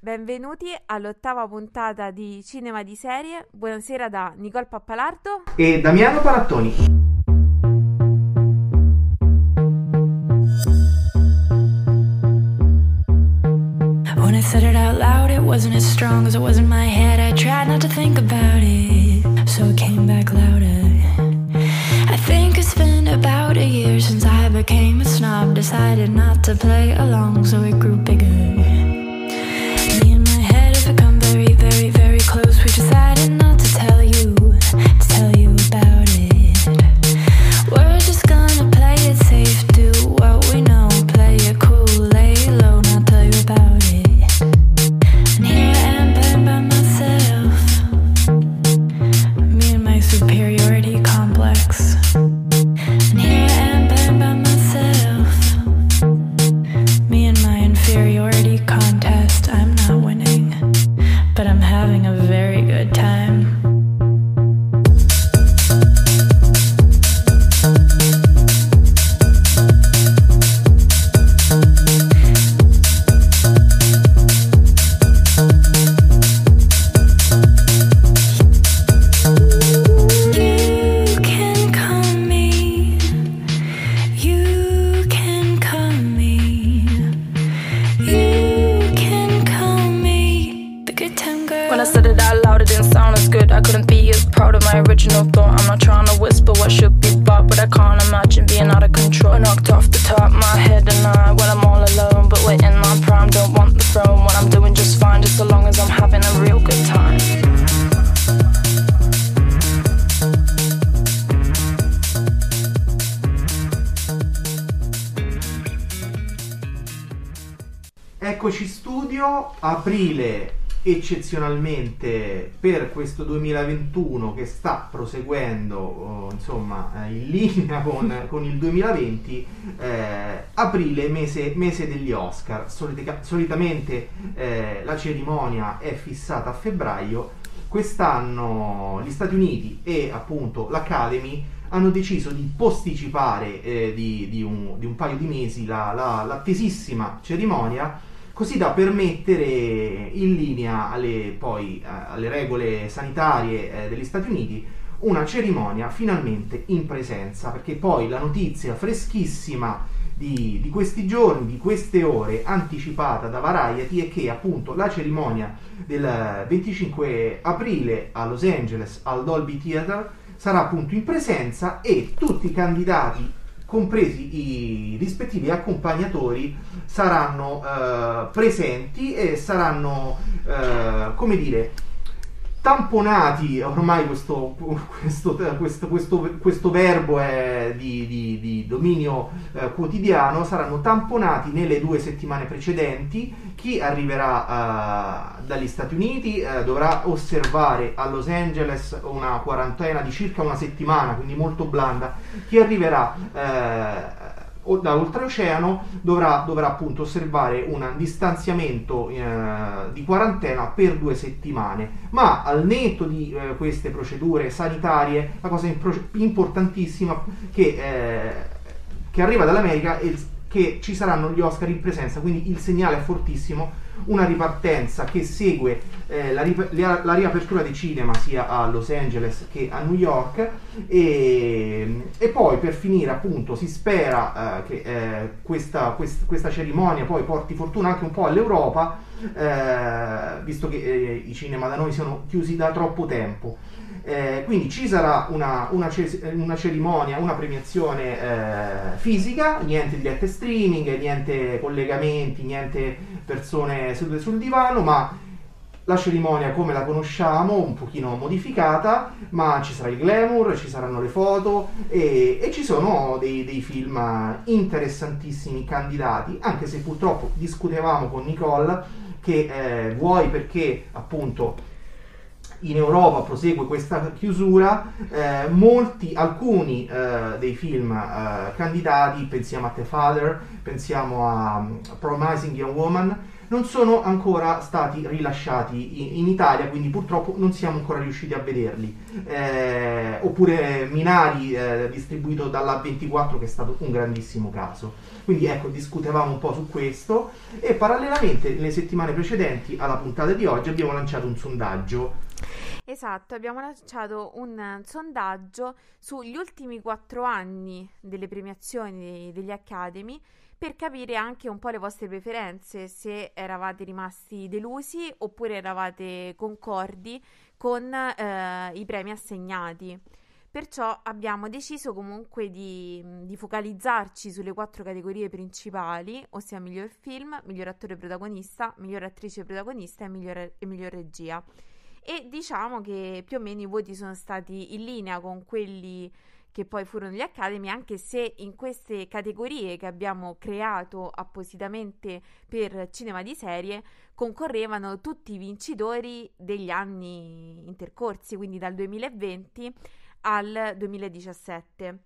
Benvenuti all'ottava puntata di Cinema di Serie. Buonasera da Nicole Pappalardo e Damiano Palattoni. When I said it out loud, it wasn't as strong as it was in my head. I tried not to think about it, so it came back louder. I think it's been about a year since I became a snob. Decided not to play along, so it grew bigger. Eccoci studio, aprile eccezionalmente per questo 2021 che sta proseguendo oh, insomma eh, in linea con, con il 2020 eh, aprile mese, mese degli Oscar. Solita- solitamente eh, la cerimonia è fissata a febbraio. Quest'anno gli Stati Uniti e appunto l'Academy hanno deciso di posticipare eh, di, di un, di un paio di mesi la- la- l'attesissima cerimonia così da permettere in linea alle, poi, eh, alle regole sanitarie eh, degli Stati Uniti una cerimonia finalmente in presenza, perché poi la notizia freschissima di, di questi giorni, di queste ore, anticipata da Variety, è che appunto la cerimonia del 25 aprile a Los Angeles al Dolby Theatre sarà appunto in presenza e tutti i candidati compresi i rispettivi accompagnatori, saranno eh, presenti e saranno, eh, come dire, tamponati, ormai questo, questo, questo, questo, verbo è di, di, di dominio eh, quotidiano, saranno tamponati nelle due settimane precedenti. Chi arriverà eh, dagli Stati Uniti eh, dovrà osservare a Los Angeles una quarantena di circa una settimana, quindi molto blanda. Chi arriverà eh, o da oltreoceano dovrà, dovrà appunto osservare un distanziamento eh, di quarantena per due settimane. Ma al netto di eh, queste procedure sanitarie, la cosa importantissima che, eh, che arriva dall'America è che ci saranno gli Oscar in presenza, quindi il segnale è fortissimo, una ripartenza che segue eh, la, rip- la, riapertura dei cinema sia a Los Angeles che a New York e, e poi per finire appunto si spera eh, che eh, questa, quest- questa, cerimonia poi porti fortuna anche un po' all'Europa, eh, visto che eh, i cinema da noi sono chiusi da troppo tempo. Eh, quindi ci sarà una, una, una, cerimonia, una premiazione eh, fisica, niente dirette streaming, niente collegamenti, niente persone sedute sul divano, ma la cerimonia come la conosciamo, un pochino modificata, ma ci sarà il glamour, ci saranno le foto e, e ci sono dei, dei, film interessantissimi candidati, anche se purtroppo discutevamo con Nicole che eh, vuoi perché appunto in Europa prosegue questa chiusura, eh, molti, alcuni eh, dei film eh, candidati, pensiamo a The Father, pensiamo a um, Promising Young Woman, non sono ancora stati rilasciati in, in Italia, quindi purtroppo non siamo ancora riusciti a vederli. Eh, oppure Minari eh, distribuito dalla 24 che è stato un grandissimo caso. Quindi ecco, discutevamo un po' su questo e parallelamente nelle settimane precedenti alla puntata di oggi abbiamo lanciato un sondaggio Esatto, abbiamo lanciato un sondaggio sugli ultimi quattro anni delle premiazioni degli Academy per capire anche un po' le vostre preferenze, se eravate rimasti delusi oppure eravate concordi con eh, i premi assegnati. Perciò abbiamo deciso comunque di, di, focalizzarci sulle quattro categorie principali, ossia miglior film, miglior attore protagonista, miglior attrice protagonista e miglior, e miglior regia. E diciamo che più o meno i voti sono stati in linea con quelli che poi furono gli Academy, anche se in queste categorie che abbiamo creato appositamente per cinema di serie concorrevano tutti i vincitori degli anni intercorsi, quindi dal 2020 al 2017.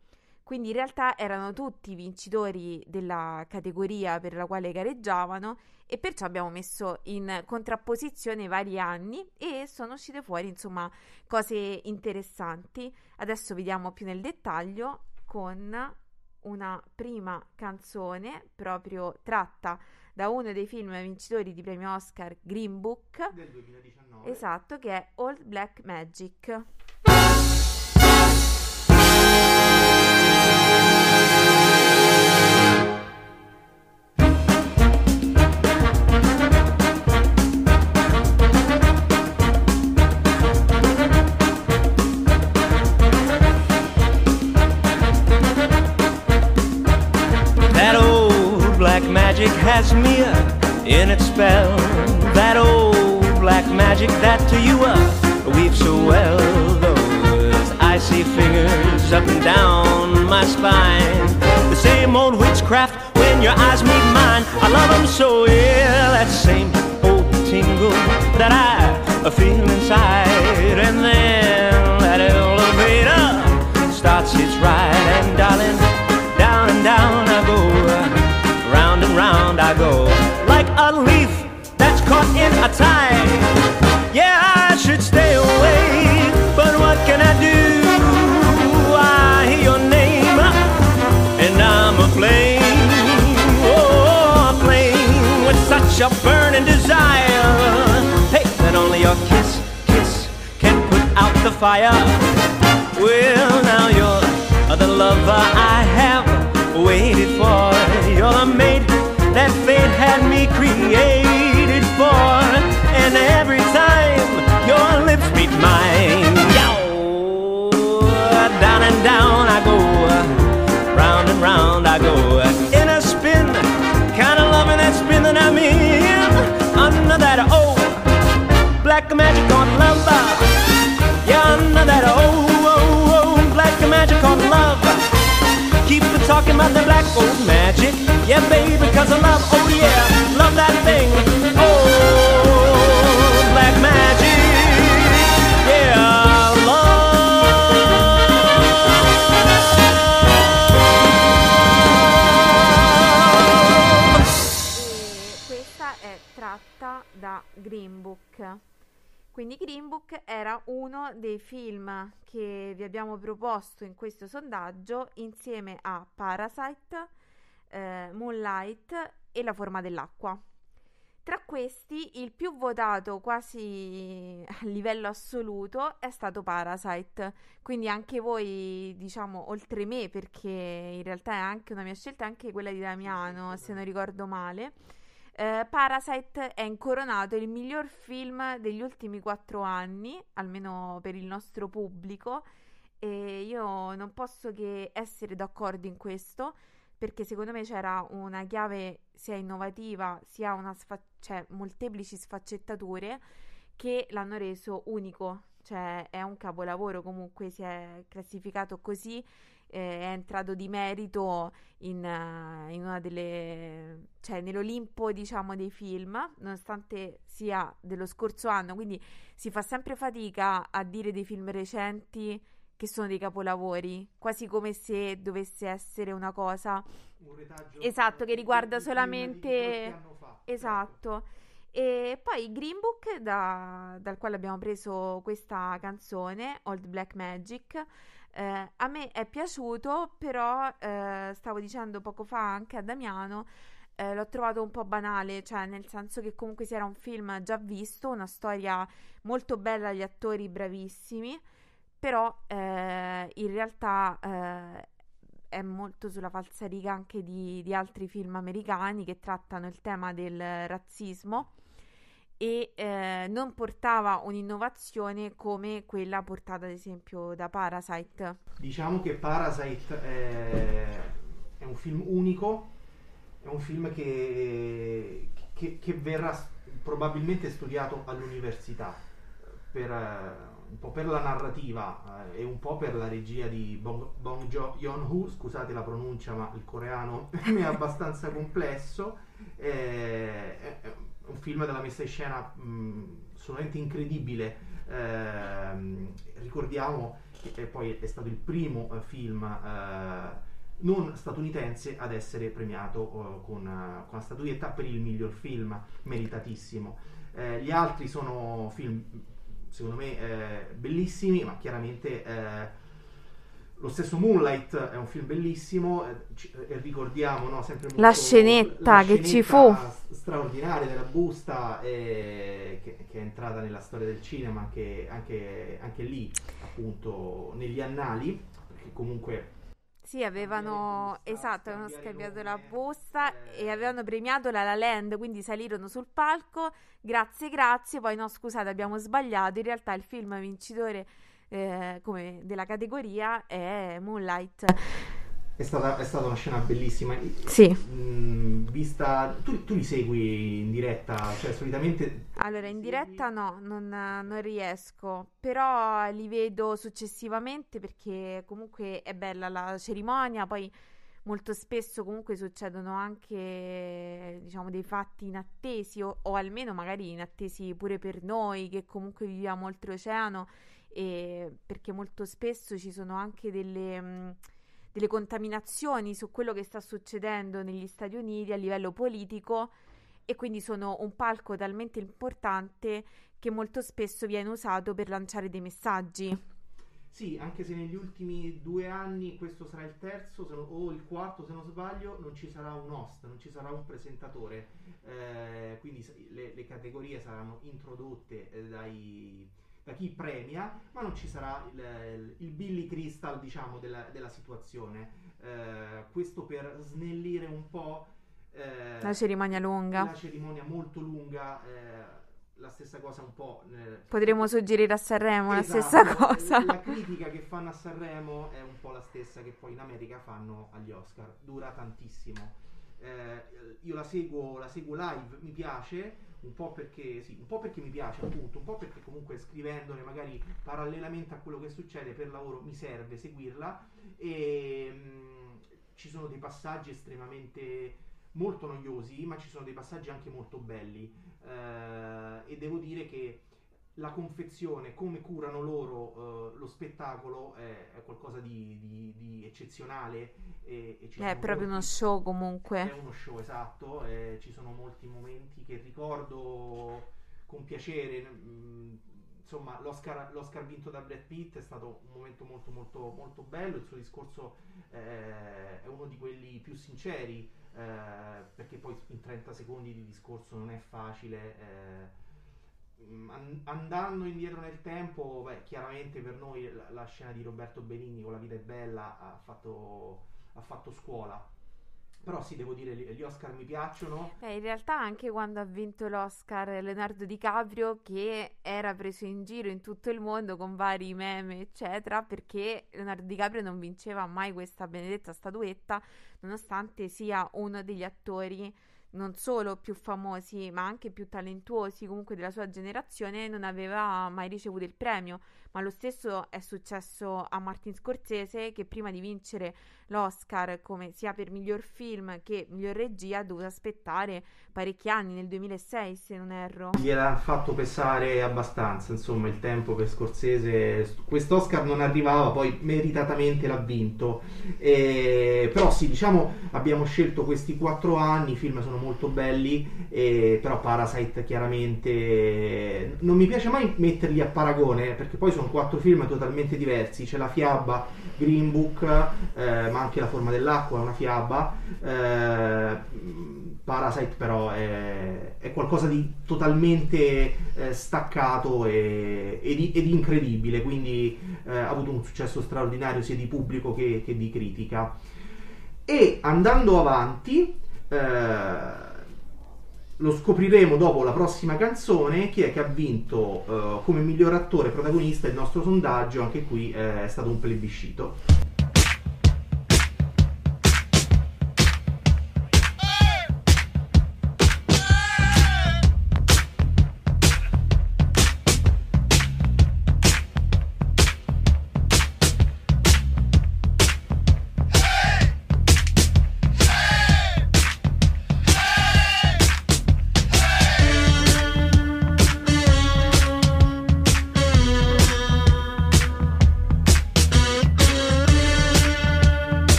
Quindi in realtà erano tutti vincitori della categoria per la quale gareggiavano e perciò abbiamo messo in contrapposizione i vari anni e sono uscite fuori insomma cose interessanti. Adesso vediamo più nel dettaglio con una prima canzone proprio tratta da uno dei film vincitori di premio Oscar Green Book. Del 2019 esatto che è Old Black Magic has me in its spell. That old black magic that to you uh, weaves so well. Those icy fingers up and down my spine. The same old witchcraft when your eyes meet mine. I love them so, yeah. That same old tingle that I feel inside. And then that elevator starts its ride. That's caught in a tide. Yeah, I should stay away, but what can I do? I hear your name, and I'm aflame. Oh, aflame with such a burning desire. Hey, that only your kiss, kiss can put out the fire. Well, now you're the lover I have waited for. You're the mate that fate had me created for. And every time your lips meet mine, yow, down and down I go, round and round I go, in a spin, kind of loving that spin that I'm in, under that old black magic on love, yeah, under that old, old, old black magic on love. Keep talking about the black old magic. Yeah, baby, cause I love, oh yeah, love that thing. Green Book era uno dei film che vi abbiamo proposto in questo sondaggio insieme a Parasite, eh, Moonlight e La forma dell'acqua. Tra questi il più votato quasi a livello assoluto è stato Parasite, quindi anche voi diciamo oltre me perché in realtà è anche una mia scelta, anche quella di Damiano se non ricordo male eh, Parasite è incoronato il miglior film degli ultimi quattro anni, almeno per il nostro pubblico, e io non posso che essere d'accordo in questo, perché secondo me c'era una chiave sia innovativa, sia una sfa- cioè, molteplici sfaccettature che l'hanno reso unico, cioè è un capolavoro comunque, si è classificato così eh, è entrato di merito in, uh, in, una delle cioè nell'Olimpo diciamo dei film nonostante sia dello scorso anno quindi si fa sempre fatica a dire dei film recenti che sono dei capolavori, quasi come se dovesse essere una cosa Un retaggio Esatto, che riguarda solamente- fa, certo. Esatto. E poi Green Book, da- dal quale abbiamo preso questa canzone, Old Black Magic, eh, a me è piaciuto, però eh, stavo dicendo poco fa anche a Damiano, eh, l'ho trovato un po' banale, cioè nel senso che comunque si era un film già visto, una storia molto bella, gli attori bravissimi, però eh, in realtà eh, è molto sulla falsariga anche di, di altri film americani che trattano il tema del razzismo e eh, non portava un'innovazione come quella portata ad esempio da Parasite. Diciamo che Parasite è, è un film unico, è un film che, che- che verrà probabilmente studiato all'università, per, eh, un po' per la narrativa eh, e un po' per la regia di Bong, Bong Jo- Joon-ho, scusate la pronuncia ma il coreano è abbastanza complesso, Eh, è un film della messa in scena mh, assolutamente incredibile, Ehm, ricordiamo che eh, poi è stato il primo eh, film eh, non statunitense ad essere premiato eh, con, eh, con la statuetta per il miglior film, meritatissimo. Eh, gli altri sono film, secondo me, eh, bellissimi, ma chiaramente eh, lo stesso Moonlight è un film bellissimo eh, ci- e ricordiamo no, sempre molto La scenetta la che ci scenetta fu. straordinaria della busta eh, che, che è entrata nella storia del cinema anche, anche- anche lì appunto negli annali perché comunque Sì, avevano, busta, esatto, avevano scambiato la busta eh. e avevano premiato la La Land, quindi salirono sul palco, grazie, grazie, poi no, scusate, abbiamo sbagliato, in realtà il film vincitore eh, come della categoria è Moonlight. è stata, è stata una scena bellissima Sì. Mm, vista tu, tu li segui in diretta cioè solitamente Allora, in diretta no, non, non riesco, però li vedo successivamente perché comunque è bella la cerimonia, poi molto spesso comunque succedono anche, diciamo, dei fatti inattesi o, o almeno magari inattesi pure per noi che comunque viviamo oltreoceano e perché molto spesso ci sono anche delle... mh, delle contaminazioni su quello che sta succedendo negli Stati Uniti a livello politico e quindi sono un palco talmente importante che molto spesso viene usato per lanciare dei messaggi. Sì, anche se negli ultimi due anni questo sarà il terzo non- o il quarto se non sbaglio, non ci sarà un host, non ci sarà un presentatore, Eh, quindi le, le categorie saranno introdotte eh, dai- da chi premia, ma non ci sarà il, il Billy Crystal diciamo della, della situazione. Eh, questo per snellire un po' eh, La cerimonia lunga. la cerimonia molto lunga, eh, la stessa cosa un po' nel- Potremmo suggerire a Sanremo la Esatto, stessa cosa. La critica che fanno a Sanremo è un po' la stessa che poi in America fanno agli Oscar. Dura tantissimo. Eh, io la seguo, la seguo live, mi piace, un po' perché sì, un po' perché mi piace appunto, un po' perché comunque scrivendone magari parallelamente a quello che succede per lavoro mi serve seguirla. E mm, ci sono dei passaggi estremamente molto noiosi, ma ci sono dei passaggi anche molto belli. Eh, e devo dire che la confezione, come curano loro eh, lo spettacolo è, è qualcosa di, di- di eccezionale. E, e ci È sono proprio uno molti- show È comunque. uno show esatto, e ci sono molti momenti che ricordo con piacere. mm, Insomma, l'Oscar, l'Oscar vinto da Brad Pitt è stato un momento molto molto molto bello. Il suo discorso eh, è uno di quelli più sinceri, eh, perché poi in 30 secondi di discorso non è facile. Mm, an- andando indietro nel tempo, beh, chiaramente per noi la, la scena di Roberto Benigni con La vita è bella ha fatto, ha fatto scuola. Però sì, devo dire, gli Oscar mi piacciono. Beh, in realtà anche quando ha vinto l'Oscar Leonardo DiCaprio, che era preso in giro in tutto il mondo con vari meme, eccetera, perché Leonardo DiCaprio non vinceva mai questa benedetta statuetta, nonostante sia uno degli attori non solo più famosi, ma anche più talentuosi comunque della sua generazione, non aveva mai ricevuto il premio. Ma lo stesso è successo a Martin Scorsese, che prima di vincere l'Oscar come sia per miglior film che miglior regia ha dovuto aspettare parecchi anni, nel 2006 se non erro. Gliel'ha fatto pesare abbastanza, insomma, il tempo per Scorsese. Quest'Oscar non arrivava, poi meritatamente l'ha vinto. E, però sì, diciamo, abbiamo scelto questi quattro anni, i film sono molto belli, e, però Parasite chiaramente... Non mi piace mai metterli a paragone, perché poi sono quattro film totalmente diversi. C'è la fiaba Green Book, eh, ma anche La forma dell'acqua è una fiaba. Eh, Parasite però è, è, qualcosa di totalmente eh, staccato e, ed, ed, incredibile, quindi eh, ha avuto un successo straordinario sia di pubblico che, che di critica. E andando avanti, eh, lo scopriremo dopo la prossima canzone, chi è che ha vinto eh, come miglior attore protagonista il nostro sondaggio, anche qui eh, è stato un plebiscito.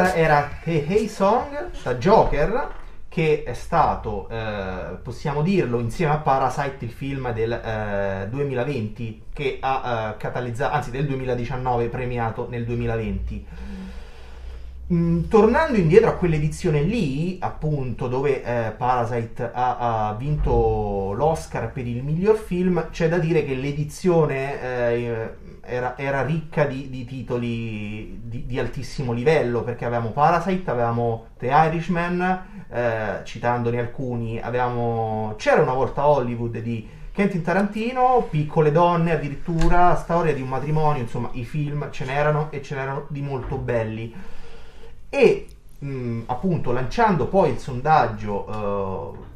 Questa era The Hey Song da Joker che è stato, eh, possiamo dirlo, insieme a Parasite il film del eh, 2020 che ha eh, catalizzato, anzi del 2019 premiato nel 2020. Mm, tornando indietro a quell'edizione lì, appunto, dove eh, Parasite ha, ha, vinto l'Oscar per il miglior film, c'è da dire che l'edizione eh, era, era ricca di, di titoli di, di, altissimo livello, perché avevamo Parasite, avevamo The Irishman, eh, citandone alcuni, avevamo C'era una volta Hollywood di Quentin Tarantino, Piccole donne addirittura, Storia di un matrimonio, insomma i film ce n'erano e ce n'erano di molto belli. E mh, appunto lanciando poi il sondaggio... Uh,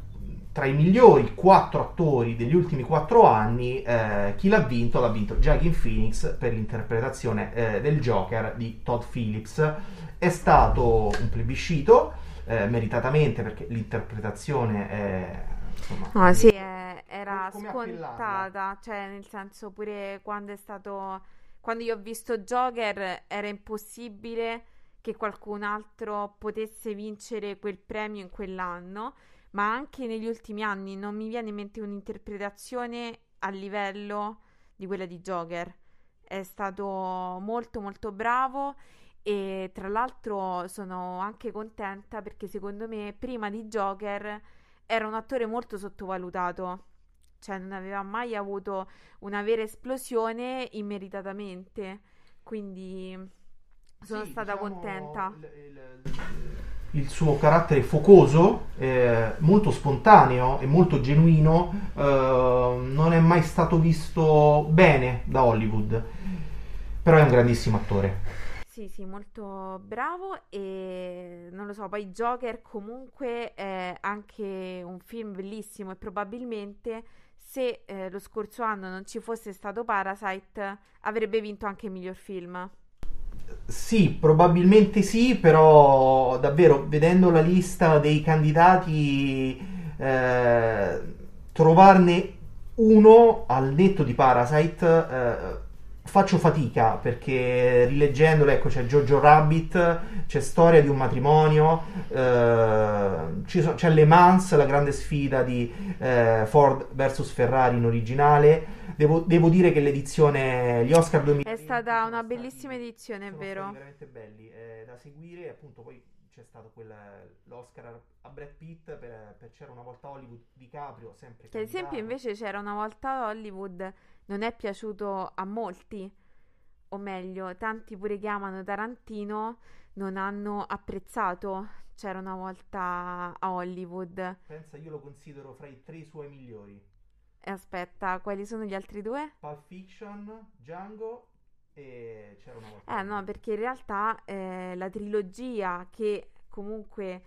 tra i migliori quattro attori degli ultimi quattro anni, eh, chi l'ha vinto? L'ha vinto Joaquin Phoenix per l'interpretazione eh, del Joker di Todd Phillips. È stato un plebiscito, eh, meritatamente, perché l'interpretazione è... Insomma, no, sì, è, era come scontata, cioè nel senso pure quando è stato... Quando io ho visto Joker era impossibile che qualcun altro potesse vincere quel premio in quell'anno ma anche negli ultimi anni non mi viene in mente un'interpretazione a livello di quella di Joker. È stato molto molto bravo e tra l'altro sono anche contenta perché secondo me prima di Joker era un attore molto sottovalutato. Cioè non aveva mai avuto una vera esplosione immeritatamente. Quindi sono sì, stata diciamo, contenta. Il, il, il suo carattere focoso, eh, molto spontaneo e molto genuino, eh, non è mai stato visto bene da Hollywood, però è un grandissimo attore. Sì, sì, molto bravo e non lo so, poi Joker comunque è anche un film bellissimo e probabilmente se eh, lo scorso anno non ci fosse stato Parasite avrebbe vinto anche il miglior film. Sì, probabilmente sì, però davvero vedendo la lista dei candidati, eh, trovarne uno al netto di Parasite eh, faccio fatica perché rileggendolo, ecco, c'è Jojo Rabbit, c'è Storia di un matrimonio, eh, so, c'è Le Mans, la grande sfida di eh, Ford vs Ferrari in originale. Devo, devo, dire che l'edizione, gli Oscar 2000 è stata una bellissima edizione, è vero. Sono veramente belli eh, da seguire, appunto poi c'è stato quel, l'Oscar a Brad Pitt per, per C'era una volta Hollywood di Caprio, sempre Che ad esempio invece C'era una volta Hollywood non è piaciuto a molti, o meglio, tanti pure che amano Tarantino non hanno apprezzato C'era una volta a Hollywood. Pensa, io lo considero fra i tre suoi migliori. E aspetta, quali sono gli altri due? Pulp Fiction, Django e c'era una volta. Eh no, perché in realtà eh, la trilogia che comunque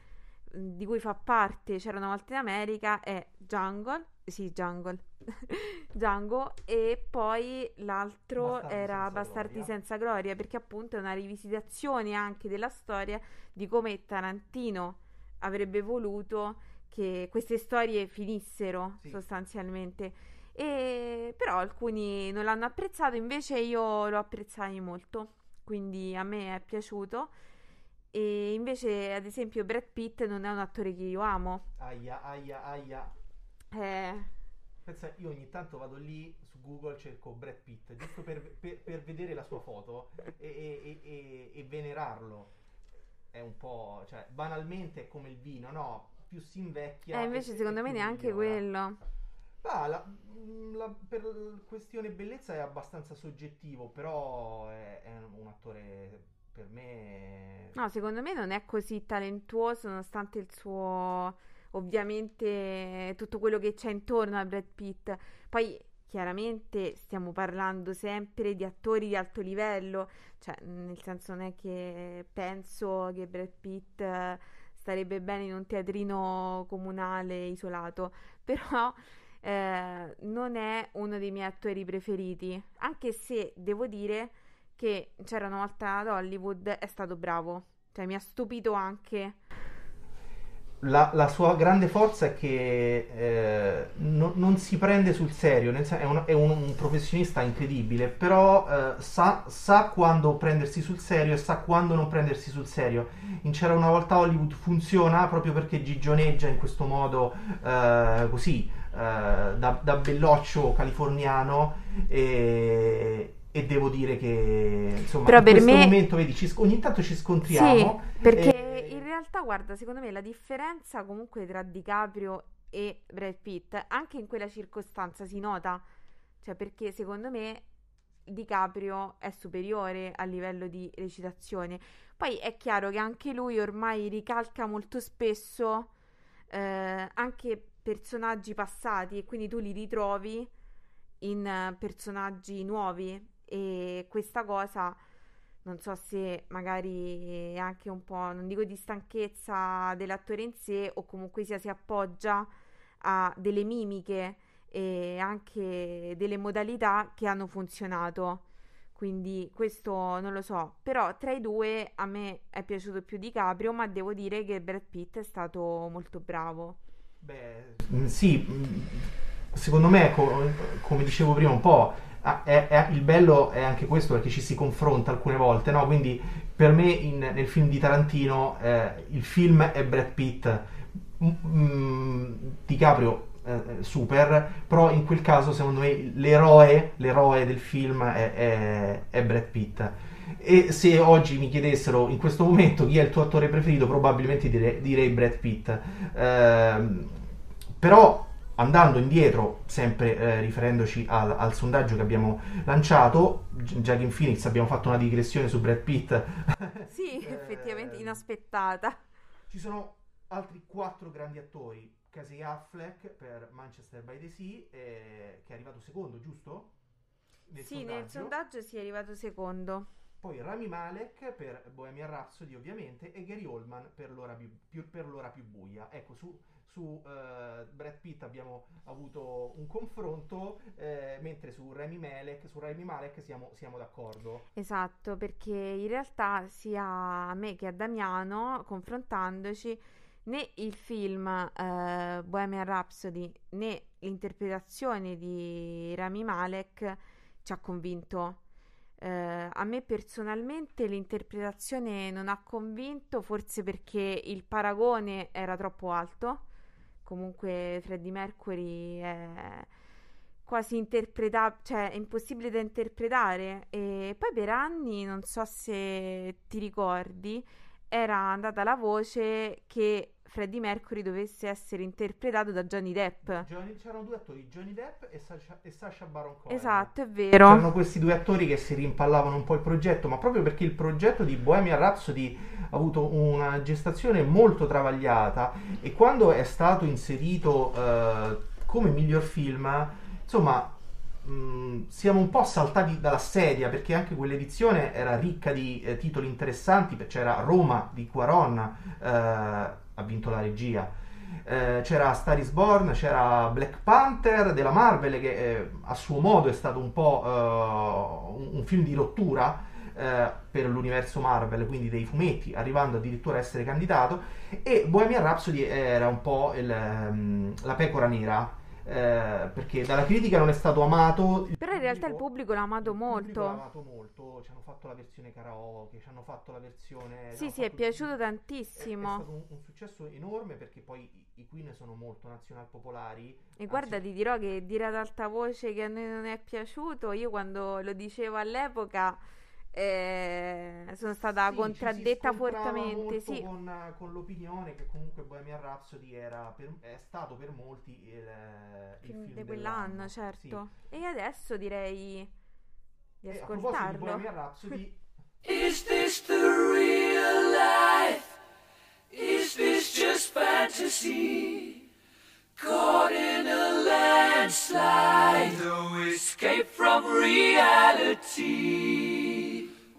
di cui fa parte C'era una volta in America è Jungle, sì, Jungle, Django e poi l'altro Bastardi era senza Bastardi gloria. senza gloria perché appunto è una rivisitazione anche della storia di come Tarantino avrebbe voluto che queste storie finissero Sì. sostanzialmente. E però alcuni non l'hanno apprezzato, invece io lo apprezzai molto, quindi a me è piaciuto. E invece, ad esempio, Brad Pitt non è un attore che io amo. Aia, aia, aia. Eh, Pensa, io ogni tanto vado lì su Google, cerco Brad Pitt, giusto per, per- per vedere la sua foto e, e- e- e- venerarlo. È un po', cioè, banalmente è come il vino, no? Più si invecchia. eh, invece secondo me neanche migliora. quello. Ah, la- mm, la- per questione bellezza è abbastanza soggettivo, però è, è un attore per me. No, secondo me non è così talentuoso nonostante il suo, ovviamente, tutto quello che c'è intorno a Brad Pitt. Poi, chiaramente, stiamo parlando sempre di attori di alto livello, cioè, nel senso non è che penso che Brad Pitt eh, starebbe bene in un teatrino comunale isolato, però eh, non è uno dei miei attori preferiti, anche se devo dire che c'era una volta ad Hollywood è stato bravo, cioè mi ha stupito anche. La, la sua grande forza è che eh, no- non si prende sul serio, è, un, è un- un professionista incredibile, però eh, sa, sa quando prendersi sul serio e sa quando non prendersi sul serio. In C'era una volta Hollywood funziona proprio perché gigioneggia in questo modo eh, così, eh, da, da belloccio californiano e, e devo dire che insomma Però in questo me- momento vedi, ci ogni tanto ci scontriamo. Sì, perché e- realtà, guarda, secondo me la differenza comunque tra DiCaprio e Brad Pitt, anche in quella circostanza si nota, cioè perché secondo me DiCaprio è superiore a livello di recitazione. Poi è chiaro che anche lui ormai ricalca molto spesso eh, anche personaggi passati e quindi tu li ritrovi in personaggi nuovi e questa cosa non so se magari anche un po', non dico di stanchezza dell'attore in sé o comunque sia si appoggia ha delle mimiche e anche delle modalità che hanno funzionato. Quindi questo non lo so, però tra i due a me è piaciuto più DiCaprio, ma devo dire che Brad Pitt è stato molto bravo. Beh, mm, sì, mm, secondo me, co- come dicevo prima, un po' ah, è- è- il bello è anche questo perché ci si confronta alcune volte, no? Quindi per me in- nel film di Tarantino eh, il film è Brad Pitt, Mm, DiCaprio eh, super, però in quel caso secondo me l'eroe, l'eroe del film è, è- è Brad Pitt. E se oggi mi chiedessero in questo momento chi è il tuo attore preferito, probabilmente dire- direi Brad Pitt. Ehm, però andando indietro, sempre eh, riferendoci al, al sondaggio che abbiamo lanciato, Gi- già che in Phoenix abbiamo fatto una digressione su Brad Pitt. Sì, Eh, effettivamente inaspettata. Ci sono altri quattro grandi attori. Casey Affleck per Manchester by the Sea, eh, che è arrivato secondo, giusto? Nel Sì, nel sondaggio si è arrivato secondo. Poi Rami Malek per Bohemian Rhapsody ovviamente e Gary Oldman per l'ora più, più- per l'ora più buia. Ecco, su, su eh, Brad Pitt abbiamo avuto un confronto, eh, mentre su Rami Malek, su Rami Malek siamo, siamo d'accordo. Esatto, perché in realtà sia a me che a Damiano, confrontandoci, né il film eh, Bohemian Rhapsody né l'interpretazione di Rami Malek ci ha convinto. Eh, a me personalmente l'interpretazione non ha convinto, forse perché il paragone era troppo alto. Comunque Freddie Mercury è quasi interpretabile, cioè è impossibile da interpretare. E poi per anni, non so se ti ricordi, era andata la voce che Freddie Mercury dovesse essere interpretato da Johnny Depp. Johnny- c'erano due attori, Johnny Depp e Sacha, e Sacha Baron Cohen. Esatto, è vero. C'erano questi due attori che si rimpallavano un po' il progetto, ma proprio perché il progetto di Bohemian Rhapsody ha avuto una gestazione molto travagliata e quando è stato inserito eh, come miglior film, insomma, mh, siamo un po' saltati dalla sedia perché anche quell'edizione era ricca di eh, titoli interessanti, c'era Roma di Quaron, eh, ha vinto la regia. Eh, c'era Star is Born, c'era Black Panther della Marvel che eh, a suo modo è stato un po' eh, un, film di rottura eh, per l'universo Marvel, quindi dei fumetti, arrivando addirittura a essere candidato e Bohemian Rhapsody era un po' il, ehm, la pecora nera eh, perché dalla critica non è stato amato in realtà il pubblico l'ha amato il pubblico l'ha molto. amato molto ci hanno fatto la versione karaoke ci hanno fatto la versione Sì, sì, è piaciuto è- È tantissimo. stato un, un successo enorme perché poi i, i Queen sono molto nazionalpopolari. E guarda, Anzi, ti dirò che dire ad alta voce che a noi non è piaciuto, io quando lo dicevo all'epoca eh, sono stata sì, contraddetta fortemente, sì. Con, con l'opinione che comunque Bohemian Rhapsody era per- è stato per molti il, il Film film di quell'anno, dell'anno. certo. E adesso direi di Sì. E a proposito di ascoltarlo. Bohemian Rhapsody, Is this the real life? Is this just fantasy? Caught in a landslide, no escape from reality.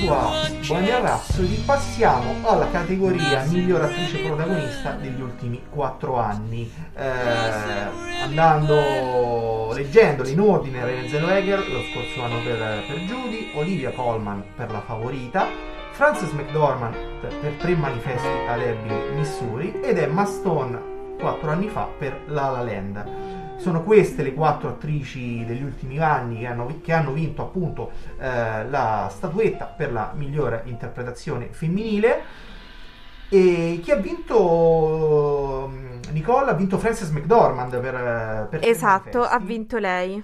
Sua Bohemian Rhapsody, passiamo alla categoria miglior attrice protagonista degli ultimi 4 anni. Eh, andando, leggendole in ordine, Renée Zellweger lo scorso anno per, per Judy, Olivia Colman per La Favorita, Frances McDormand per, Tre Manifesti ad Ebbing, Missouri ed Emma Stone 4 anni fa per La La Land. Sono queste le quattro attrici degli ultimi anni che hanno, che hanno vinto appunto eh, la statuetta per la migliore interpretazione femminile. E chi ha vinto mm, Nicole ha vinto Frances McDormand per, per Esatto, ha vinto lei.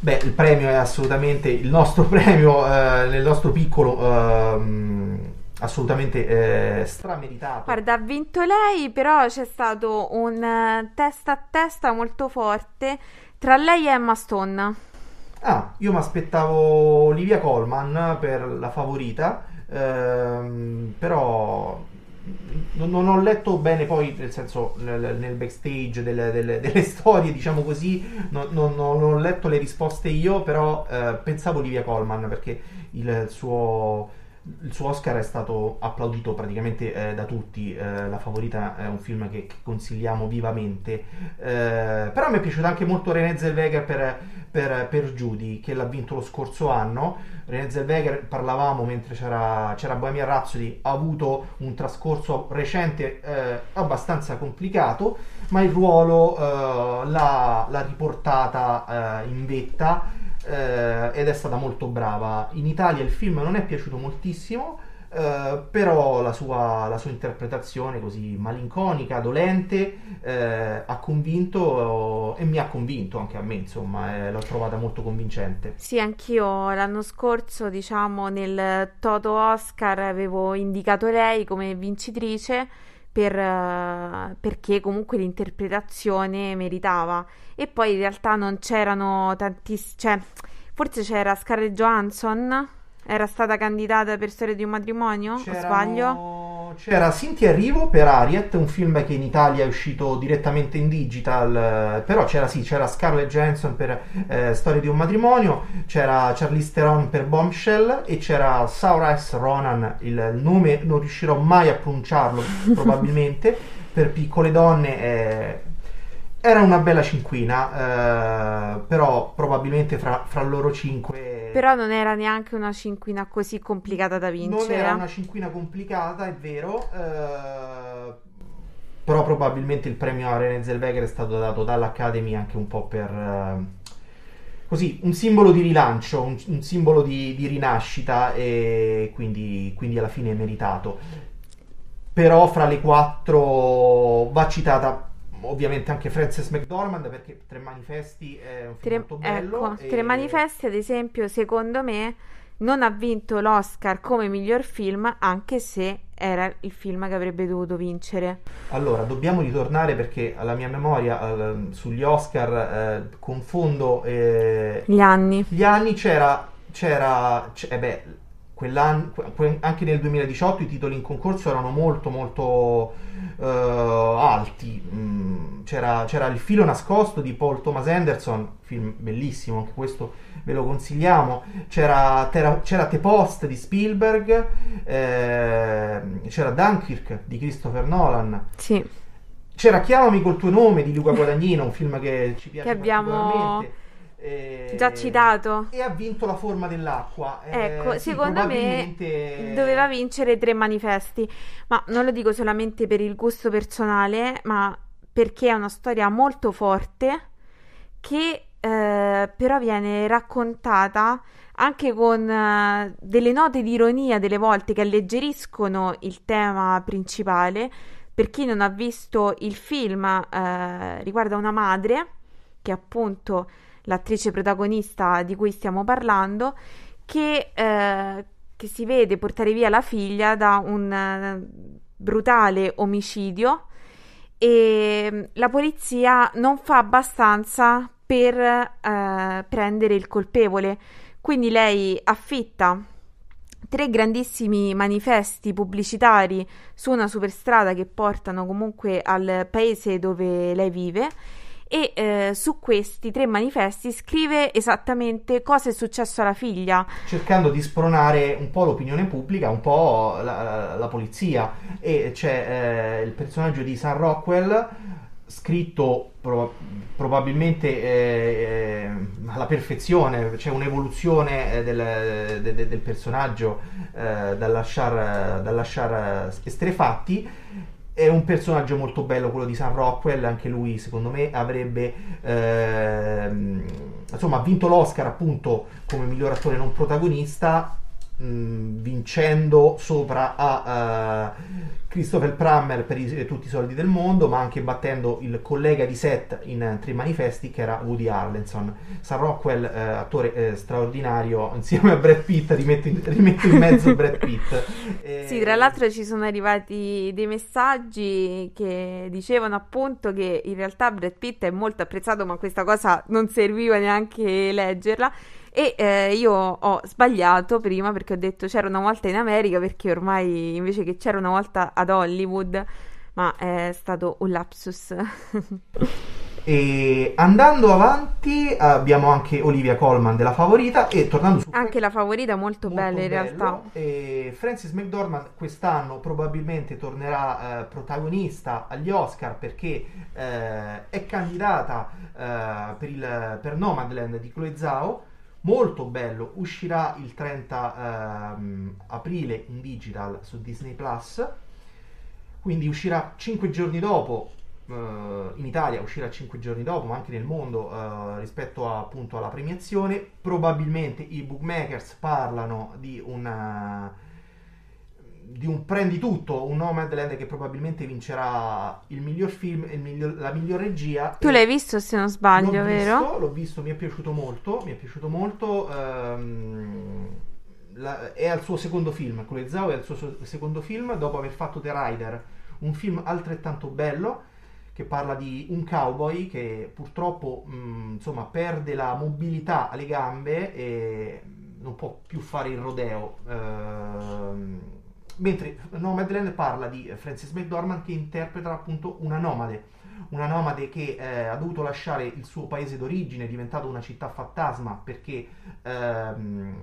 Beh, il premio è assolutamente il nostro premio eh, nel nostro piccolo ehm, assolutamente eh, strameritato. Guarda, ha vinto lei, però c'è stato un eh, testa a testa molto forte tra lei e Emma Stone. Ah, io mi aspettavo Olivia Colman per la favorita, ehm, però non, non ho letto bene poi, nel senso, nel, nel backstage delle, delle- delle storie, diciamo così, non, non- non ho letto le risposte io, però eh, pensavo Olivia Colman perché il suo, il suo Oscar è stato applaudito praticamente eh, da tutti. eh, la favorita è un film che, che consigliamo vivamente. Eh, però mi è piaciuta anche molto Renée Zellweger per, per, per Judy, che l'ha vinto lo scorso anno. Renée Zellweger, parlavamo mentre c'era, c'era Bohemian Rhapsody, ha avuto un trascorso recente eh, abbastanza complicato, ma il ruolo eh, l'ha, l'ha riportata eh, in vetta eh, ed è stata molto brava. In Italia il film non è piaciuto moltissimo, eh, però la sua, la sua, interpretazione così malinconica, dolente, eh, ha convinto e mi ha convinto anche a me, insomma, eh, l'ho trovata molto convincente. Sì, anch'io l'anno scorso, diciamo, nel Toto Oscar avevo indicato lei come vincitrice. Per, uh, perché comunque l'interpretazione meritava e poi in realtà non c'erano tantissimi cioè forse c'era Scarlett Johansson era stata candidata per Storia di un matrimonio? C'erano... O sbaglio? C'era Cinti Arrivo per Ariet, un film che in Italia è uscito direttamente in digital, però c'era sì, c'era Scarlett Johansson per eh, Storia di un matrimonio, c'era Charlize Theron per Bombshell e c'era Saura S. Ronan, il nome non riuscirò mai a pronunciarlo probabilmente, per Piccole Donne. Eh, era una bella cinquina, eh, però probabilmente fra, fra, loro cinque... Però non era neanche una cinquina così complicata da vincere. Non era una cinquina complicata, è vero, eh, però probabilmente il premio a René Zellweger è stato dato dall'Academy anche un po' per... Eh, così, un simbolo di rilancio, un, un simbolo di, di, rinascita e quindi, quindi alla fine è meritato. Però fra le quattro va citata ovviamente anche Frances McDormand perché Tre Manifesti è un film tre, molto bello. Ecco, e... Tre Manifesti ad esempio secondo me non ha vinto l'Oscar come miglior film anche se era il film che avrebbe dovuto vincere. Allora, dobbiamo ritornare perché alla mia memoria eh, sugli Oscar eh, confondo eh, gli anni. Gli anni c'era c'era c- eh beh, anche nel 2018 i titoli in concorso erano molto molto uh, alti. Mm, c'era, c'era, Il filo nascosto di Paul Thomas Anderson, film bellissimo, anche questo ve lo consigliamo. C'era, c'era, c'era The Post di Spielberg, eh, c'era Dunkirk di Christopher Nolan. Sì. C'era Chiamami col tuo nome di Luca Guadagnino, un film che ci piace che abbiamo eh, Già citato. E ha vinto la forma dell'acqua. Ecco, eh, secondo sì, me doveva vincere tre manifesti, ma non lo dico solamente per il gusto personale, ma perché è una storia molto forte che eh, però viene raccontata anche con uh, delle note di ironia delle volte che alleggeriscono il tema principale. Per chi non ha visto il film, uh, riguarda una madre che appunto l'attrice protagonista di cui stiamo parlando, che, eh, che si vede portare via la figlia da un uh, brutale omicidio e mm, la polizia non fa abbastanza per uh, prendere il colpevole. Quindi lei affitta tre grandissimi manifesti pubblicitari su una superstrada che portano comunque al paese dove lei vive e eh, su questi tre manifesti scrive esattamente cosa è successo alla figlia. Cercando di spronare un po' l'opinione pubblica, un po' la, la, la polizia. E c'è eh, il personaggio di Sam Rockwell scritto pro- probabilmente eh, eh alla perfezione, c'è un'evoluzione eh, del, de, de, del personaggio eh, da lasciare lasciar estrefatti è un personaggio molto bello quello di Sam Rockwell, anche lui secondo me avrebbe ehm, insomma vinto l'Oscar appunto come miglior attore non protagonista mm, vincendo sopra a uh, Christopher Plummer per i, tutti i soldi del mondo, ma anche battendo il collega di set in Tre Manifesti che era Woody Harlenson. Sam Rockwell, eh, attore eh, straordinario, insieme a Brad Pitt, rimette in, rimette in mezzo Brad Pitt. E... Sì, tra l'altro ci sono arrivati dei messaggi che dicevano appunto che in realtà Brad Pitt è molto apprezzato, ma questa cosa non serviva neanche leggerla e eh, io ho sbagliato prima perché ho detto c'era una volta in America perché ormai invece che c'era una volta ad Hollywood, ma è stato un lapsus. E andando avanti abbiamo anche Olivia Colman della favorita e tornando su anche la favorita molto, molto bella in realtà. E Francis McDormand quest'anno probabilmente tornerà eh, protagonista agli Oscar perché eh, è candidata eh, per, il, per Nomadland di Chloe Zhao molto bello, uscirà il 30 ehm, aprile in digital su Disney Plus, quindi uscirà 5 giorni dopo eh, in Italia uscirà 5 giorni dopo, ma anche nel mondo eh, rispetto a, appunto alla premiazione. Probabilmente i bookmakers parlano di una di un prendi tutto, un Nomadland che probabilmente vincerà il miglior film e miglior- la miglior regia. Tu l'hai visto se non sbaglio, l'ho vero? Visto, l'ho visto, mi è piaciuto molto, mi è piaciuto molto. ehm, la- è al suo secondo film, Chloe Zhao è al suo secondo film, dopo aver fatto The Rider, un film altrettanto bello che parla di un cowboy che purtroppo mh, insomma, perde la mobilità alle gambe e non può più fare il rodeo. ehm, mentre Nomadland parla di Frances McDormand che interpreta appunto una nomade. Una nomade che eh, ha dovuto lasciare il suo paese d'origine, è diventata una città fantasma perché ehm,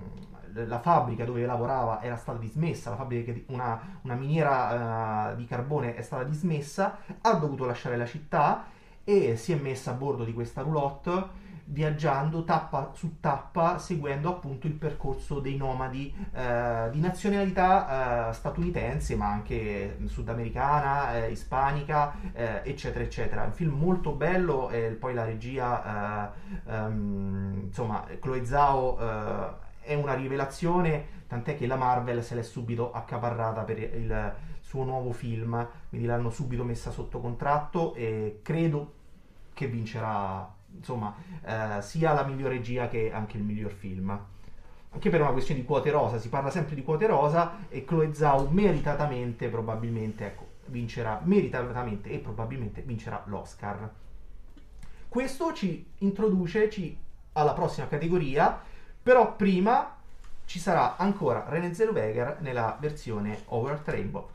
la fabbrica dove lavorava era stata dismessa, la fabbrica di una, una miniera eh, di carbone è stata dismessa, ha dovuto lasciare la città e si è messa a bordo di questa roulotte viaggiando tappa su tappa seguendo appunto il percorso dei nomadi eh, di nazionalità eh, statunitense ma anche sudamericana, eh, ispanica eh, eccetera eccetera. Un film molto bello e poi la regia eh, ehm, insomma Chloe Zhao eh, è una rivelazione tant'è che la Marvel se l'è subito accaparrata per il suo nuovo film quindi l'hanno subito messa sotto contratto e credo che vincerà insomma eh, sia la miglior regia che anche il miglior film. Anche per una questione di quote rosa si parla sempre di quote rosa e Chloe Zhao meritatamente probabilmente ecco vincerà meritatamente e probabilmente vincerà l'Oscar. Questo ci introduce ci- alla prossima categoria però prima ci sarà ancora René Zellweger nella versione Over Rainbow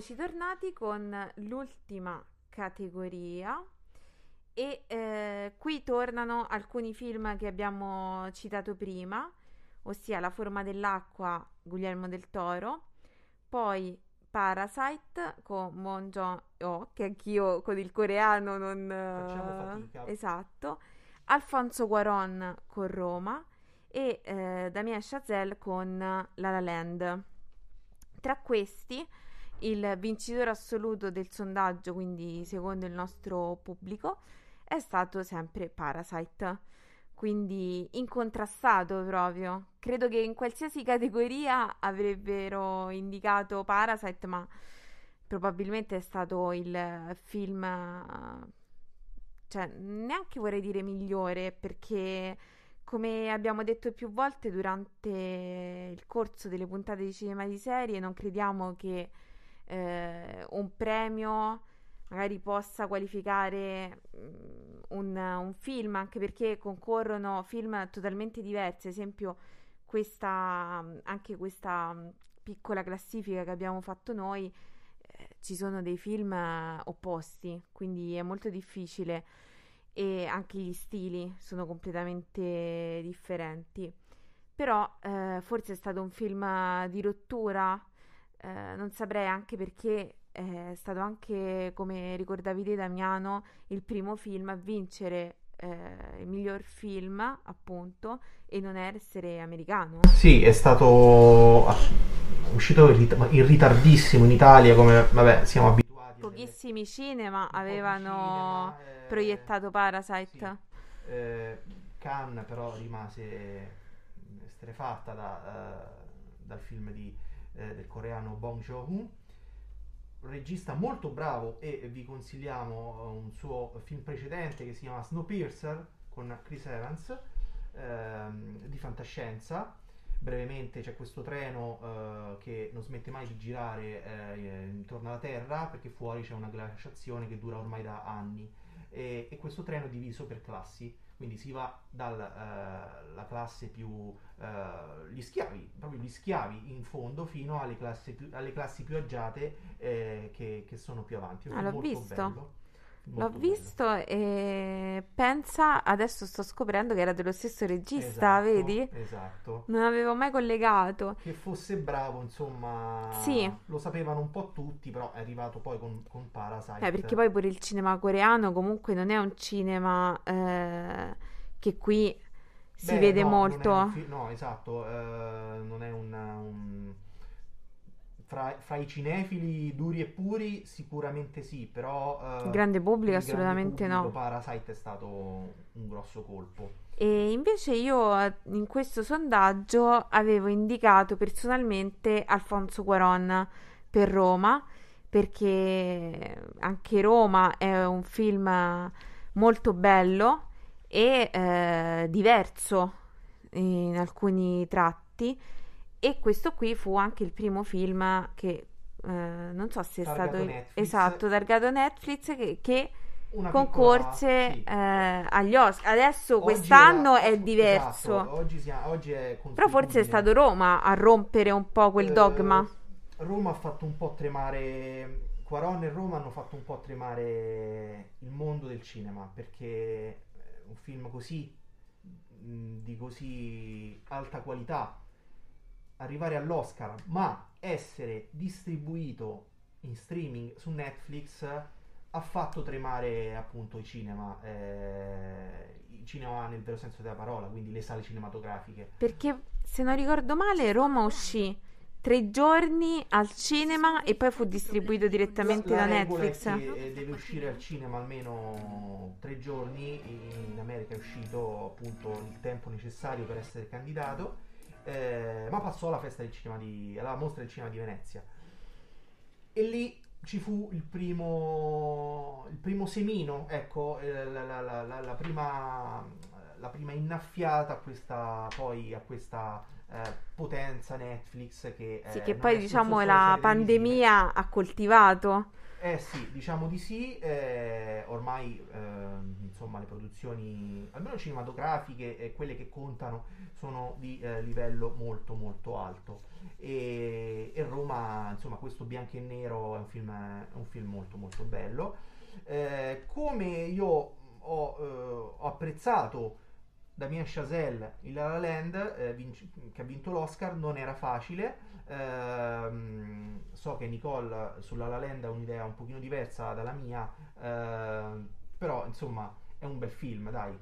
eccoci tornati con l'ultima categoria e eh, qui tornano alcuni film che abbiamo citato prima, ossia La forma dell'acqua, Guglielmo del Toro, poi Parasite con Mon Jong-ho, che anch'io con il coreano non... Facciamo fatica. Esatto, Alfonso Cuaron con Roma e eh, Damien Chazelle con La La Land. Tra questi il vincitore assoluto del sondaggio, quindi secondo il nostro pubblico, è stato sempre Parasite. Quindi incontrastato proprio. Credo che in qualsiasi categoria avrebbero indicato Parasite, ma probabilmente è stato il film, cioè neanche vorrei dire migliore, perché come abbiamo detto più volte durante il corso delle puntate di cinema di serie, non crediamo che eh, un premio magari possa qualificare mm, un, un, film, anche perché concorrono film totalmente diversi, ad esempio questa, anche questa mm, piccola classifica che abbiamo fatto noi, eh, ci sono dei film eh, opposti, quindi è molto difficile e anche gli stili sono completamente differenti. Però eh, forse è stato un film di rottura, eh, non saprei anche perché è stato anche, come ricordavi te Damiano, il primo film a vincere eh, il miglior film, appunto, e non essere americano. Sì, è stato uscito in ritardissimo in Italia, come vabbè, siamo abituati. Pochissimi cinema avevano cinema, eh, proiettato Parasite. Sì. Eh, Cannes però rimase estrefatta da, uh, dal film di, eh, del coreano Bong Joon-ho. Regista molto bravo e vi consigliamo uh, un suo film precedente che si chiama Snowpiercer con Chris Evans ehm, di fantascienza. Brevemente c'è questo treno uh, che non smette mai di girare eh, intorno alla Terra perché fuori c'è una glaciazione che dura ormai da anni. E, e questo treno è diviso per classi quindi si va dalla uh, classe più uh, gli schiavi, proprio gli schiavi in fondo fino alle classi più, alle classi più agiate eh, che, che, sono più avanti. Ah, l'ho visto. Bello. L'ho visto e pensa, adesso sto scoprendo che era dello stesso regista, esatto, vedi? Esatto. Non avevo mai collegato. Che fosse bravo, insomma, sì. lo sapevano un po' tutti, però è arrivato poi con, con Parasite. Eh, perché poi pure il cinema coreano comunque non è un cinema eh, che qui si Beh, vede no, molto. Fi- no, esatto, eh, non è un... un fra, fra, i cinefili duri e puri sicuramente sì, però... Il grande pubblico assolutamente grande no. Parasite è stato un grosso colpo. E invece io in questo sondaggio avevo indicato personalmente Alfonso Cuaron per Roma, perché anche Roma è un film molto bello e eh, diverso in alcuni tratti e questo qui fu anche il primo film che eh, non so se è targato stato Netflix. esatto targato Netflix che, che concorse piccola- sì. eh, agli Oscar. Adesso Oggi quest'anno era- è diverso. esatto, oggi, sia- oggi Però forse è stato Roma a rompere un po' quel Eh, dogma. Roma ha fatto un po' tremare. Quaron e Roma hanno fatto un po' tremare il mondo del cinema perché eh, un film così di così alta qualità arrivare all'Oscar ma essere distribuito in streaming su Netflix ha fatto tremare appunto i cinema eh, il cinema nel vero senso della parola quindi le sale cinematografiche Perché se non ricordo male, Roma uscì tre giorni al cinema e poi fu distribuito direttamente La- la da Netflix. che, deve uscire al cinema almeno tre giorni, in America è uscito appunto il tempo necessario per essere candidato, eh, ma passò alla festa del cinema di, alla mostra del cinema di Venezia. E lì ci fu il primo, il primo semino, ecco, eh, la, la- la- la- la prima, la prima innaffiata a questa, poi a questa eh, potenza Netflix che, Sì, eh, che non poi diciamo la pandemia ha coltivato. Eh sì, diciamo di sì, eh, ormai ehm, insomma le produzioni, almeno cinematografiche e quelle che contano, sono di eh, livello molto molto alto e, e Roma, insomma questo bianco e nero è un film, è un film molto molto bello. Eh, come io ho, eh, ho apprezzato Damien Chazelle in La La Land, eh, vinc- che ha vinto l'Oscar, non era facile. Ehm, so che Nicole sulla La Land ha un'idea un pochino diversa dalla mia, ehm, però insomma è un bel film, dai.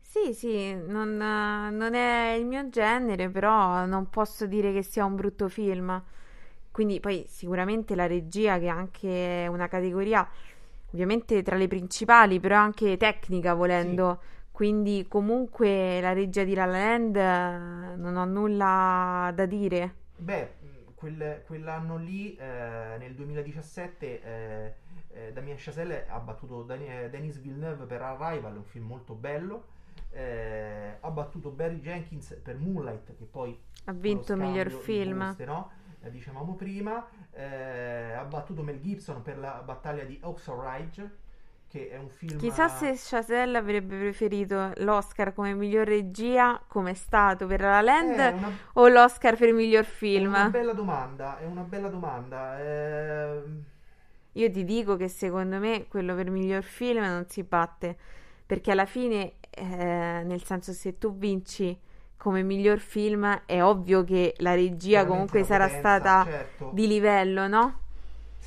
Sì, sì, non, non è il mio genere, però non posso dire che sia un brutto film. Quindi poi sicuramente la regia, che è anche una categoria ovviamente tra le principali, però anche tecnica volendo. Quindi comunque la regia di La La Land eh, non ho nulla da dire. Beh, quel- quell'anno lì, eh, nel 2017, eh, eh, Damien Chazelle ha battuto Dan- eh, Denis Villeneuve per Arrival, un film molto bello. eh, ha battuto Barry Jenkins per Moonlight, che poi Ha vinto miglior scambio di film. buste, no? Dicevamo prima. Ha battuto Mel Gibson per la battaglia di Oxford Ridge, che è un film... Chissà se Chazelle avrebbe preferito l'Oscar come miglior regia, come è stato per La La Land, Eh, È una, o l'Oscar per miglior è film. una bella domanda, è una bella domanda. ehm, Io ti dico che secondo me quello per miglior film non si batte, perché alla fine, eh, nel senso, se tu vinci come miglior film, è ovvio che la regia comunque sarà potenza, stata certo. di livello, no?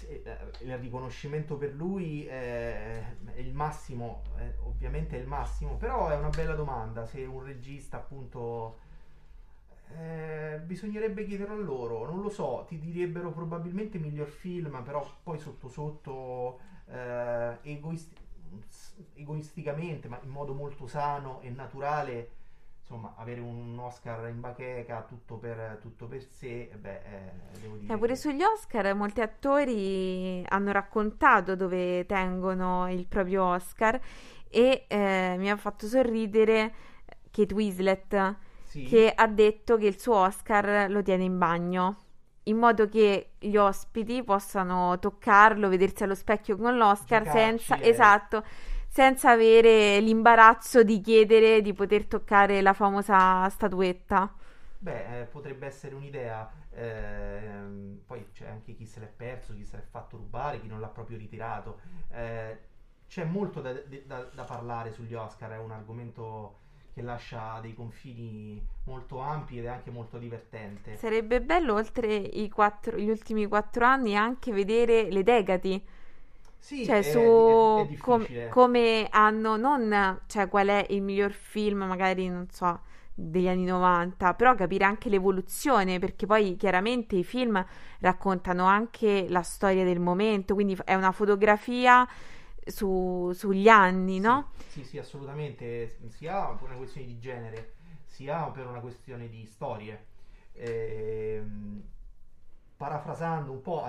Eh, il riconoscimento per lui è, è il massimo, eh, ovviamente è il massimo, però è una bella domanda se un regista appunto eh, bisognerebbe chiederlo a loro, non lo so, ti direbbero probabilmente miglior film, però poi sotto sotto eh, egoisti- egoisticamente, ma in modo molto sano e naturale, insomma, avere un Oscar in bacheca tutto per, tutto per sé, eh, beh, eh, devo dire Eh, pure che- sugli Oscar molti attori hanno raccontato dove tengono il proprio Oscar e eh, mi ha fatto sorridere Kate Winslet sì. che ha detto che il suo Oscar lo tiene in bagno, in modo che gli ospiti possano toccarlo, vedersi allo specchio con l'Oscar Giocarci, senza, eh. esatto, senza avere l'imbarazzo di chiedere di poter toccare la famosa statuetta. Beh, eh, potrebbe essere un'idea. ehm, poi c'è anche chi se l'è perso, chi se l'è fatto rubare, chi non l'ha proprio ritirato. Eh, c'è molto da, da- da parlare sugli Oscar, è un argomento che lascia dei confini molto ampi ed è anche molto divertente. Sarebbe bello, oltre i quattro- gli ultimi quattro anni, anche vedere le decadi. Sì, Cioè, è, su è- è com- come hanno, non cioè qual è il miglior film, magari non so, degli anni 90, però capire anche l'evoluzione, perché poi chiaramente i film raccontano anche la storia del momento, quindi è una fotografia su- sugli anni, no? Sì, sì, assolutamente, sia per una questione di genere, sia per una questione di storie. Ehm, parafrasando un po',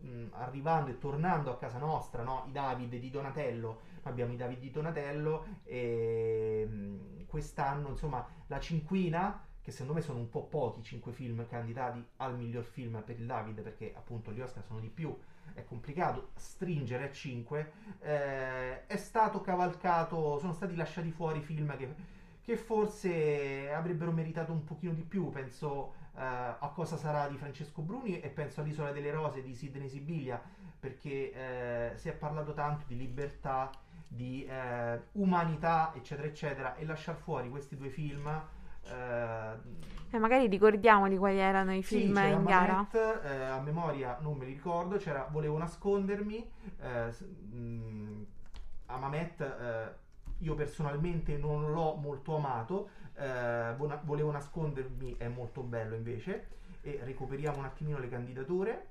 mh, arrivando e tornando a casa nostra, no? I David di Donatello, abbiamo i David di Donatello e mh, quest'anno, insomma, la cinquina, che secondo me sono un po' pochi, cinque film candidati al miglior film per il David, perché appunto gli Oscar sono di più, è complicato stringere a 5 è stato cavalcato sono stati lasciati fuori film che, che forse avrebbero meritato un pochino di più penso eh, a cosa sarà di Francesco Bruni e penso all'Isola delle Rose di Sidney Sibiglia perché eh, si è parlato tanto di libertà di eh, umanità eccetera eccetera e lasciar fuori questi due film eh, E magari ricordiamoli quali erano i sì, film c'era in gara. Mamet, eh, a memoria non me li ricordo, c'era Volevo nascondermi, eh, mh, a Mamet eh, io personalmente non l'ho molto amato, eh, Volevo nascondermi è molto bello invece, e recuperiamo un attimino le candidature.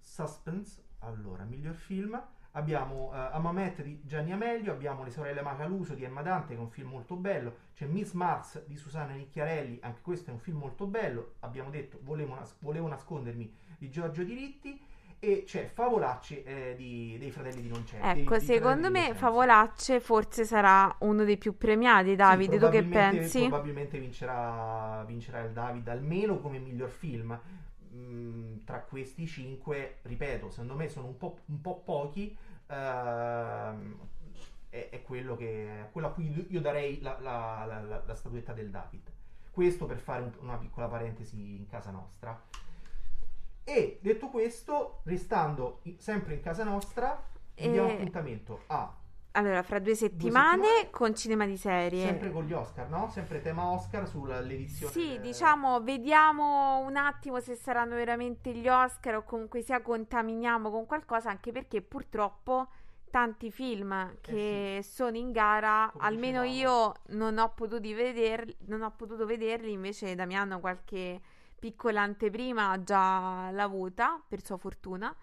Suspense, allora, miglior film. Abbiamo eh, Amamet di Gianni Amelio, abbiamo Le sorelle Macaluso di Emma Dante, che è un film molto bello, c'è Miss Mars di Susanna Nicchiarelli, anche questo è un film molto bello, abbiamo detto Volevo, nas- Volevo nascondermi di Giorgio Diritti e c'è Favolacci eh, di- dei fratelli di Noncelli. Ecco, dei secondo me. Favolacce forse sarà uno dei più premiati, Sì, Davide, tu che pensi? Probabilmente vincerà, vincerà il David, almeno come miglior film. mh, tra questi cinque, ripeto, secondo me sono un po', un po pochi. ehm, è, è quello, che, quello a cui io darei la, la- la- la- la statuetta del David. Questo per fare un- una piccola parentesi in casa nostra. E detto questo, restando sempre in casa nostra, vi diamo E- appuntamento a Allora, fra due settimane, settimane. con cinema di serie. sempre con gli Oscar, no? Sempre tema Oscar sull'edizione. Sì, eh, diciamo, vediamo un attimo se saranno veramente gli Oscar o comunque sia contaminiamo con qualcosa, anche perché purtroppo tanti film che sono in gara, Eh Come almeno dicevamo. io non ho potuto vederli, non ho potuto vederli, invece Damiano qualche piccola anteprima già l'ha avuta, per sua fortuna.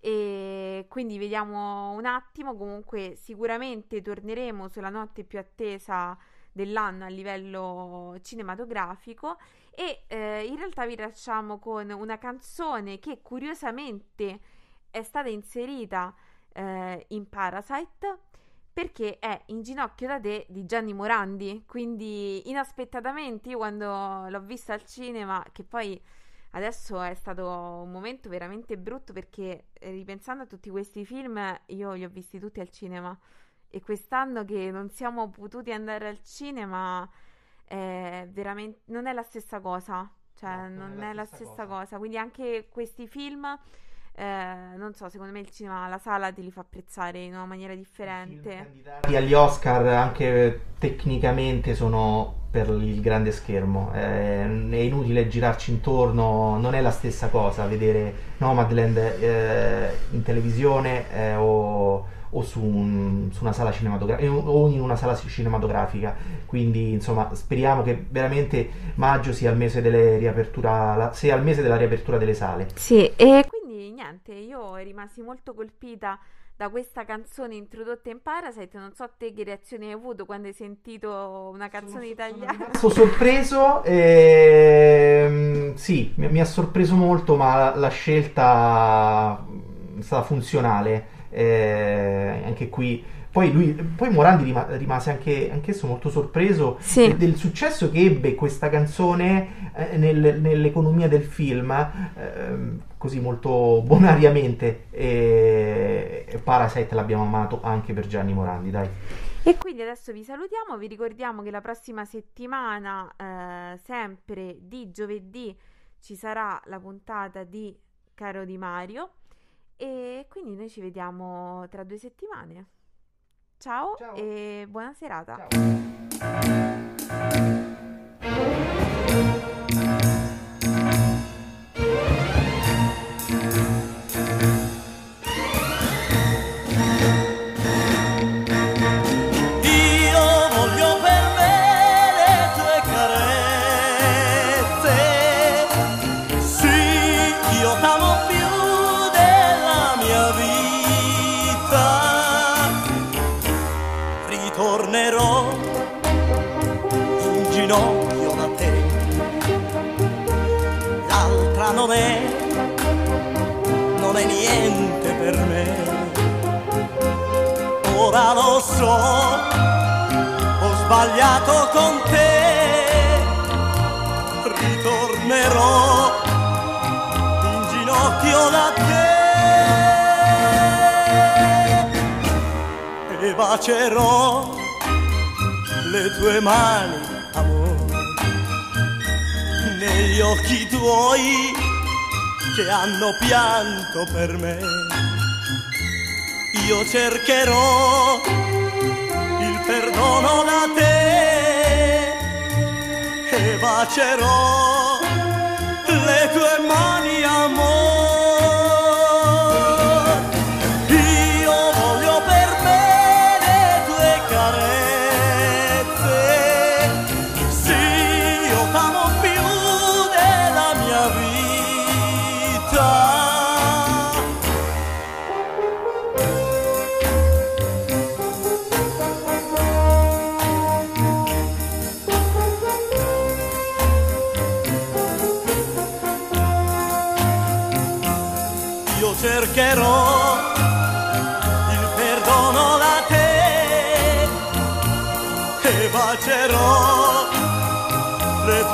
E quindi vediamo un attimo. Comunque, sicuramente torneremo sulla notte più attesa dell'anno a livello cinematografico. E eh, in realtà vi lasciamo con una canzone che curiosamente è stata inserita eh, in Parasite perché è In ginocchio da te di Gianni Morandi. Quindi, inaspettatamente, io quando l'ho vista al cinema, che poi adesso è stato un momento veramente brutto perché eh, ripensando a tutti questi film, io li ho visti tutti al cinema. E quest'anno che non siamo potuti andare al cinema, è veramente, non è la stessa cosa. Cioè, No, non, è la stessa cosa. Quindi anche questi film, eh, non so, secondo me il cinema, la sala te li fa apprezzare in una maniera i film differente. candidati agli Oscar anche tecnicamente sono per il grande schermo. Eh, è inutile girarci intorno, non è la stessa cosa vedere Nomadland eh, in televisione eh, o, o su, un- su una sala cinematografica o in una sala cinematografica. Quindi, insomma, speriamo che veramente maggio sia il mese delle riapertura, la- sia il mese della riapertura delle sale. Sì, e quindi niente, io rimasi molto colpita da questa canzone introdotta in Parasite. Non so te che reazione hai avuto quando hai sentito una canzone italiana. Sono sorpreso, ehm, sì, mi, mi ha sorpreso molto, ma la, la scelta mh, è stata funzionale. eh, anche qui, poi lui, poi Morandi rima- rimase anche anch'esso molto sorpreso Sì. de- del successo che ebbe questa canzone eh, nel- nell'economia del film, ehm, così molto bonariamente. E Parasite l'abbiamo amato anche per Gianni Morandi, dai. E quindi adesso vi salutiamo, vi ricordiamo che la prossima settimana, eh, sempre di giovedì, ci sarà la puntata di Caro Di Mario e quindi noi ci vediamo tra due settimane. Ciao, Ciao. e buona serata. Ciao. Sbagliato con te, ritornerò in ginocchio da te. E bacerò le tue mani, amore, negli occhi tuoi che hanno pianto per me. Io cercherò perdono da te e bacerò le tue mani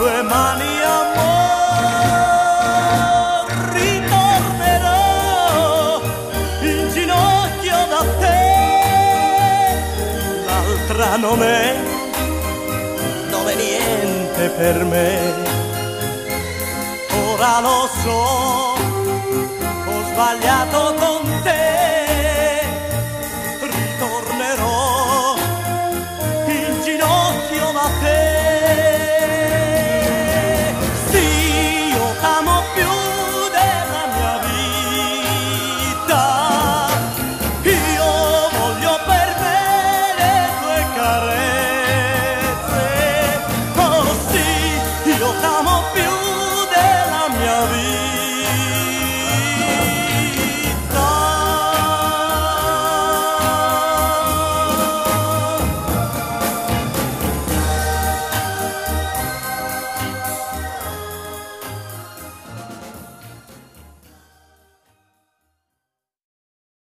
tue mani amor ritornerò in ginocchio da te. L'altra non è dove niente per me. Ora lo so ho sbagliato con